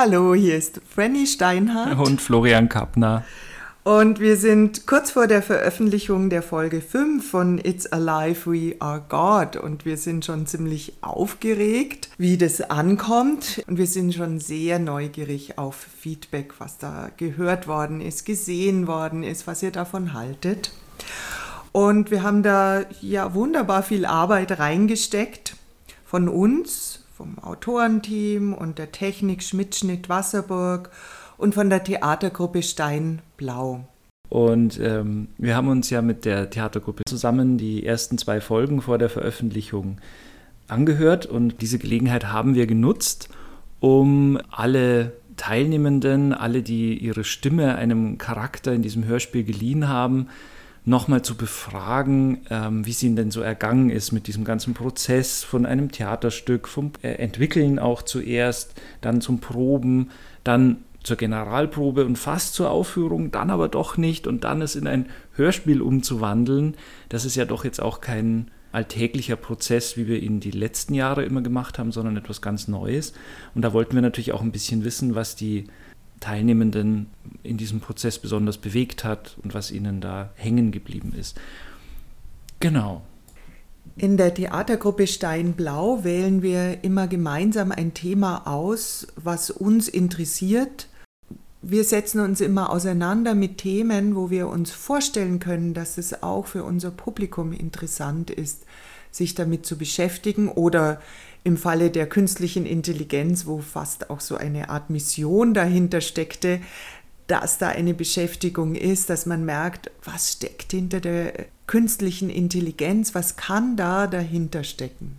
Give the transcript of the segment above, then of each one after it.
Hallo, hier ist Franny Steinhardt. Und Florian Kappner. Und wir sind kurz vor der Veröffentlichung der Folge 5 von It's Alive, We Are God. Und wir sind schon ziemlich aufgeregt, wie das ankommt. Und wir sind schon sehr neugierig auf Feedback, was da gehört worden ist, gesehen worden ist, was ihr davon haltet. Und wir haben da ja wunderbar viel Arbeit reingesteckt von uns, vom Autorenteam und der Technik Schmidt-Schnitt Wasserburg und von der Theatergruppe Stein Blau. Und ähm, wir haben uns ja mit der Theatergruppe zusammen die ersten zwei Folgen vor der Veröffentlichung angehört und diese Gelegenheit haben wir genutzt, um alle Teilnehmenden, alle, die ihre Stimme einem Charakter in diesem Hörspiel geliehen haben, nochmal zu befragen, ähm, wie es ihnen denn so ergangen ist mit diesem ganzen Prozess von einem Theaterstück, vom äh, Entwickeln auch zuerst, dann zum Proben, dann zur Generalprobe und fast zur Aufführung, dann aber doch nicht und dann es in ein Hörspiel umzuwandeln, das ist ja doch jetzt auch kein alltäglicher Prozess, wie wir ihn die letzten Jahre immer gemacht haben, sondern etwas ganz Neues. Und da wollten wir natürlich auch ein bisschen wissen, was die Teilnehmenden in diesem Prozess besonders bewegt hat und was ihnen da hängen geblieben ist. Genau. In der Theatergruppe Steinblau wählen wir immer gemeinsam ein Thema aus, was uns interessiert. Wir setzen uns immer auseinander mit Themen, wo wir uns vorstellen können, dass es auch für unser Publikum interessant ist, sich damit zu beschäftigen oder im Falle der künstlichen Intelligenz, wo fast auch so eine Art Mission dahinter steckte, dass da eine Beschäftigung ist, dass man merkt, was steckt hinter der künstlichen Intelligenz, was kann da dahinter stecken.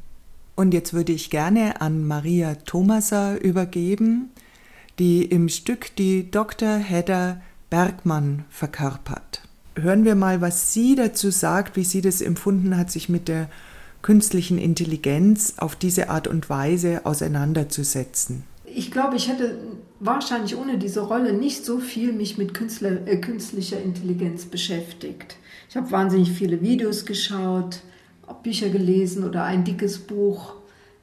Und jetzt würde ich gerne an Maria Thomaser übergeben, die im Stück die Dr. Hedda Bergmann verkörpert. Hören wir mal, was sie dazu sagt, wie sie das empfunden hat, sich mit der künstlichen Intelligenz auf diese Art und Weise auseinanderzusetzen. Ich glaube, ich hätte wahrscheinlich ohne diese Rolle nicht so viel mich mit Künstler, äh, künstlicher Intelligenz beschäftigt. Ich habe wahnsinnig viele Videos geschaut, Bücher gelesen oder ein dickes Buch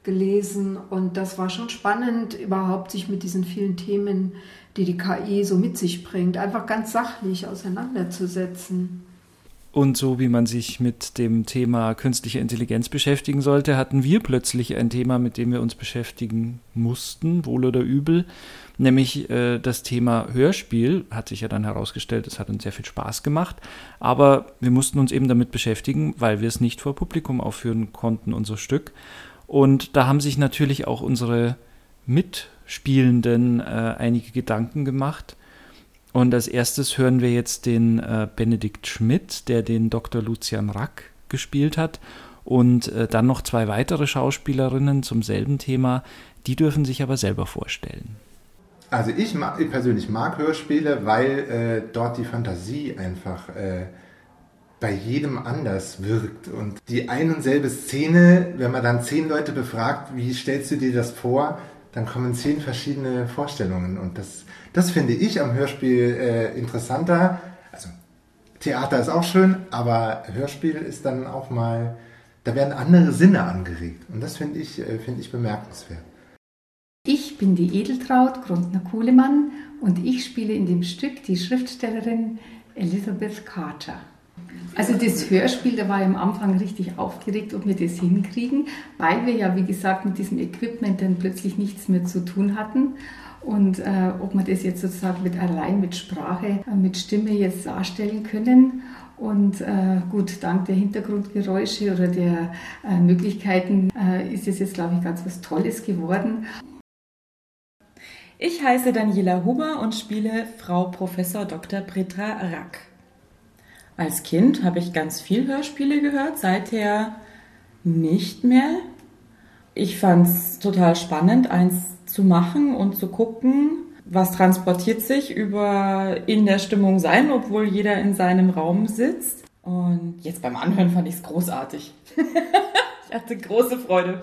gelesen und das war schon spannend, überhaupt sich mit diesen vielen Themen, die die KI so mit sich bringt, einfach ganz sachlich auseinanderzusetzen. Und so wie man sich mit dem Thema künstliche Intelligenz beschäftigen sollte, hatten wir plötzlich ein Thema, mit dem wir uns beschäftigen mussten, wohl oder übel, nämlich äh, das Thema Hörspiel. Hat sich ja dann herausgestellt, es hat uns sehr viel Spaß gemacht, aber wir mussten uns eben damit beschäftigen, weil wir es nicht vor Publikum aufführen konnten, unser Stück. Und da haben sich natürlich auch unsere Mitspielenden äh, einige Gedanken gemacht und als erstes hören wir jetzt den äh, Benedikt Schmidt, der den Dr. Lucian Rack gespielt hat. Und äh, dann noch zwei weitere Schauspielerinnen zum selben Thema. Die dürfen sich aber selber vorstellen. Also ich, mag, ich persönlich mag Hörspiele, weil äh, dort die Fantasie einfach äh, bei jedem anders wirkt. Und die ein und selbe Szene, wenn man dann zehn Leute befragt, wie stellst du dir das vor, dann kommen zehn verschiedene Vorstellungen. Und das das finde ich am Hörspiel äh, interessanter. Also Theater ist auch schön, aber Hörspiel ist dann auch mal, da werden andere Sinne angeregt. Und das finde ich, äh, find ich bemerkenswert. Ich bin die Edeltraut Grundner-Kuhlemann und ich spiele in dem Stück die Schriftstellerin Elizabeth Carter. Also das Hörspiel, da war ich am Anfang richtig aufgeregt, ob wir das hinkriegen, weil wir ja, wie gesagt, mit diesem Equipment dann plötzlich nichts mehr zu tun hatten und äh, ob wir das jetzt sozusagen mit allein mit Sprache, äh, mit Stimme jetzt darstellen können. Und äh, gut, dank der Hintergrundgeräusche oder der äh, Möglichkeiten äh, ist es jetzt, glaube ich, ganz was Tolles geworden. Ich heiße Daniela Huber und spiele Frau Professor Dr. Petra Rack. Als Kind habe ich ganz viel Hörspiele gehört, seither nicht mehr. Ich fand es total spannend, eins zu machen und zu gucken, was transportiert sich über in der Stimmung sein, obwohl jeder in seinem Raum sitzt. Und jetzt beim Anhören fand ich es großartig. ich hatte große Freude.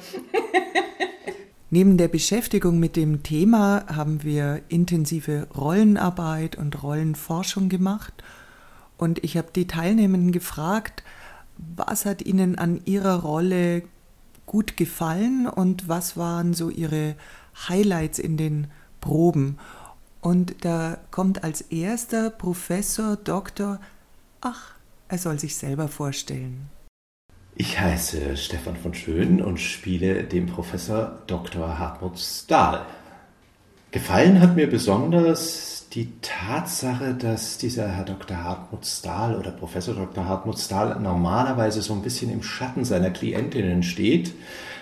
Neben der Beschäftigung mit dem Thema haben wir intensive Rollenarbeit und Rollenforschung gemacht. Und ich habe die Teilnehmenden gefragt, was hat ihnen an ihrer Rolle gut gefallen und was waren so ihre Highlights in den proben. Und da kommt als erster Professor Doktor, ach, er soll sich selber vorstellen. Ich heiße Stefan von Schön und spiele den Professor Dr. Hartmut Stahl. Gefallen hat mir besonders die Tatsache, dass dieser Herr Dr. Hartmut Stahl oder Professor Dr. Hartmut Stahl normalerweise so ein bisschen im Schatten seiner Klientinnen steht,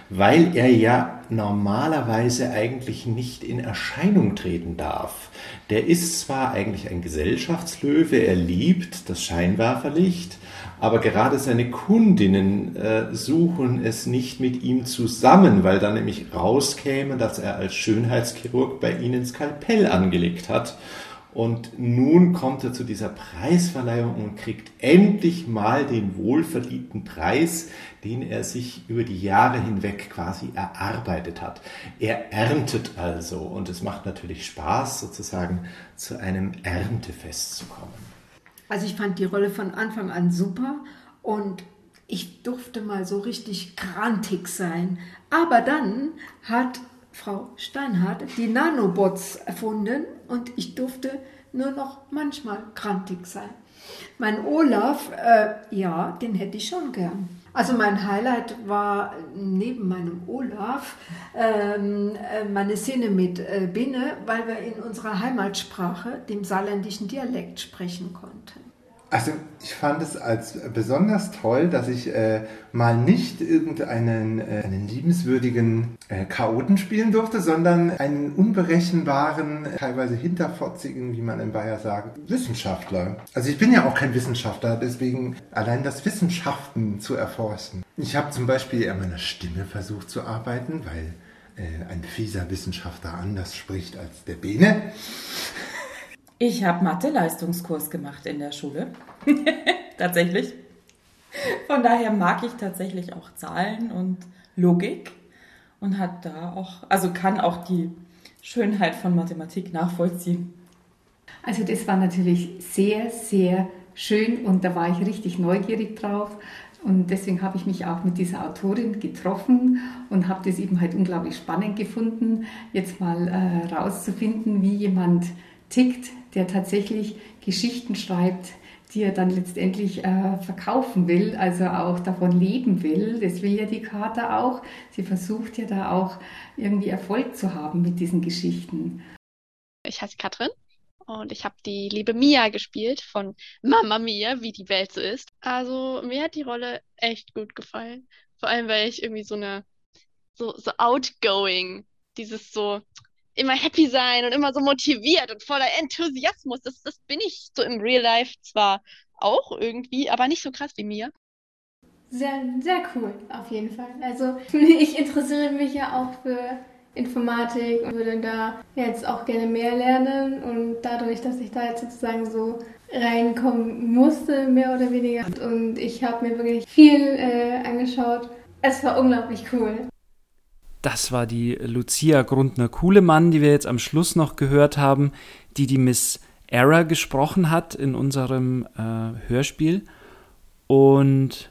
weil er ja normalerweise eigentlich nicht in Erscheinung treten darf. Der ist zwar eigentlich ein Gesellschaftslöwe, er liebt das Scheinwerferlicht, aber gerade seine Kundinnen äh, suchen es nicht mit ihm zusammen, weil dann nämlich rauskäme, dass er als Schönheitschirurg bei ihnen Skalpell angelegt hat. Und nun kommt er zu dieser Preisverleihung und kriegt endlich mal den wohlverdienten Preis, den er sich über die Jahre hinweg quasi erarbeitet hat. Er erntet also und es macht natürlich Spaß, sozusagen zu einem Erntefest zu kommen. Also ich fand die Rolle von Anfang an super und ich durfte mal so richtig grantig sein. Aber dann hat Frau Steinhardt die Nanobots erfunden und ich durfte nur noch manchmal grantig sein. Mein Olaf, äh, ja, den hätte ich schon gern. Also mein Highlight war neben meinem Olaf ähm, äh, meine Szene mit äh, Binne, weil wir in unserer Heimatsprache, dem saarländischen Dialekt, sprechen konnten. Also ich fand es als besonders toll, dass ich äh, mal nicht irgendeinen äh, einen liebenswürdigen äh, Chaoten spielen durfte, sondern einen unberechenbaren, teilweise hinterfotzigen, wie man in Bayer sagt, Wissenschaftler. Also ich bin ja auch kein Wissenschaftler, deswegen allein das Wissenschaften zu erforschen. Ich habe zum Beispiel an meiner Stimme versucht zu arbeiten, weil äh, ein fieser Wissenschaftler anders spricht als der Bene. Ich habe Mathe-Leistungskurs gemacht in der Schule. tatsächlich. Von daher mag ich tatsächlich auch Zahlen und Logik und hat da auch, also kann auch die Schönheit von Mathematik nachvollziehen. Also das war natürlich sehr, sehr schön und da war ich richtig neugierig drauf. Und deswegen habe ich mich auch mit dieser Autorin getroffen und habe das eben halt unglaublich spannend gefunden, jetzt mal äh, rauszufinden, wie jemand tickt, der tatsächlich Geschichten schreibt, die er dann letztendlich äh, verkaufen will, also auch davon leben will. Das will ja die Kater auch. Sie versucht ja da auch irgendwie Erfolg zu haben mit diesen Geschichten. Ich heiße Katrin und ich habe die liebe Mia gespielt von Mama Mia, wie die Welt so ist. Also mir hat die Rolle echt gut gefallen. Vor allem, weil ich irgendwie so eine so, so outgoing, dieses so, immer happy sein und immer so motiviert und voller Enthusiasmus. Das, das bin ich so im Real Life zwar auch irgendwie, aber nicht so krass wie mir. Sehr, sehr cool, auf jeden Fall. Also ich interessiere mich ja auch für Informatik und würde da jetzt auch gerne mehr lernen und dadurch, dass ich da jetzt sozusagen so reinkommen musste, mehr oder weniger. Und ich habe mir wirklich viel äh, angeschaut. Es war unglaublich cool. Das war die Lucia Grundner-Kuhlemann, die wir jetzt am Schluss noch gehört haben, die die Miss Era gesprochen hat in unserem äh, Hörspiel. Und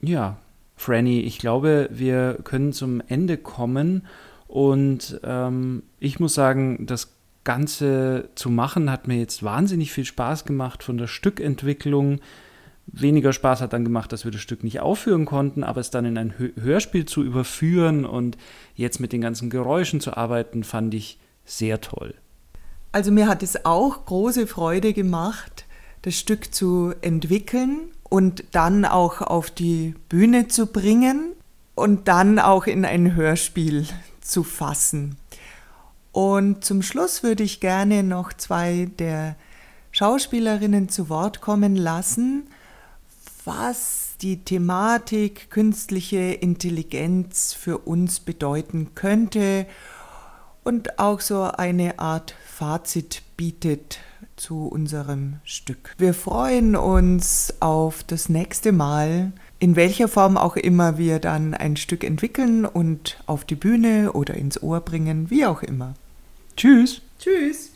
ja, Franny, ich glaube, wir können zum Ende kommen. Und ähm, ich muss sagen, das Ganze zu machen hat mir jetzt wahnsinnig viel Spaß gemacht von der Stückentwicklung Weniger Spaß hat dann gemacht, dass wir das Stück nicht aufführen konnten, aber es dann in ein Hörspiel zu überführen und jetzt mit den ganzen Geräuschen zu arbeiten, fand ich sehr toll. Also mir hat es auch große Freude gemacht, das Stück zu entwickeln und dann auch auf die Bühne zu bringen und dann auch in ein Hörspiel zu fassen. Und zum Schluss würde ich gerne noch zwei der Schauspielerinnen zu Wort kommen lassen was die Thematik künstliche Intelligenz für uns bedeuten könnte und auch so eine Art Fazit bietet zu unserem Stück. Wir freuen uns auf das nächste Mal, in welcher Form auch immer wir dann ein Stück entwickeln und auf die Bühne oder ins Ohr bringen, wie auch immer. Tschüss. Tschüss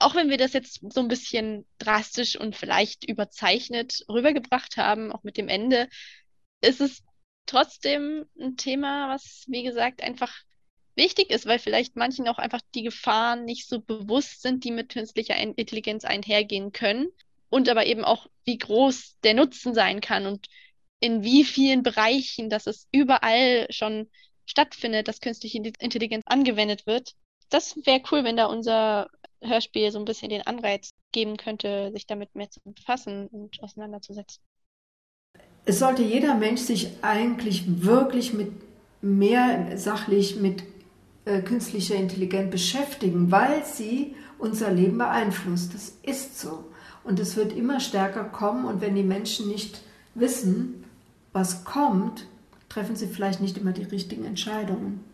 auch wenn wir das jetzt so ein bisschen drastisch und vielleicht überzeichnet rübergebracht haben, auch mit dem Ende, ist es trotzdem ein Thema, was, wie gesagt, einfach wichtig ist, weil vielleicht manchen auch einfach die Gefahren nicht so bewusst sind, die mit künstlicher Intelligenz einhergehen können. Und aber eben auch, wie groß der Nutzen sein kann und in wie vielen Bereichen, dass es überall schon stattfindet, dass künstliche Intelligenz angewendet wird. Das wäre cool, wenn da unser Hörspiel so ein bisschen den Anreiz geben könnte, sich damit mehr zu befassen und auseinanderzusetzen. Es sollte jeder Mensch sich eigentlich wirklich mit mehr sachlich mit äh, künstlicher Intelligenz beschäftigen, weil sie unser Leben beeinflusst. Das ist so. Und es wird immer stärker kommen. Und wenn die Menschen nicht wissen, was kommt, treffen sie vielleicht nicht immer die richtigen Entscheidungen.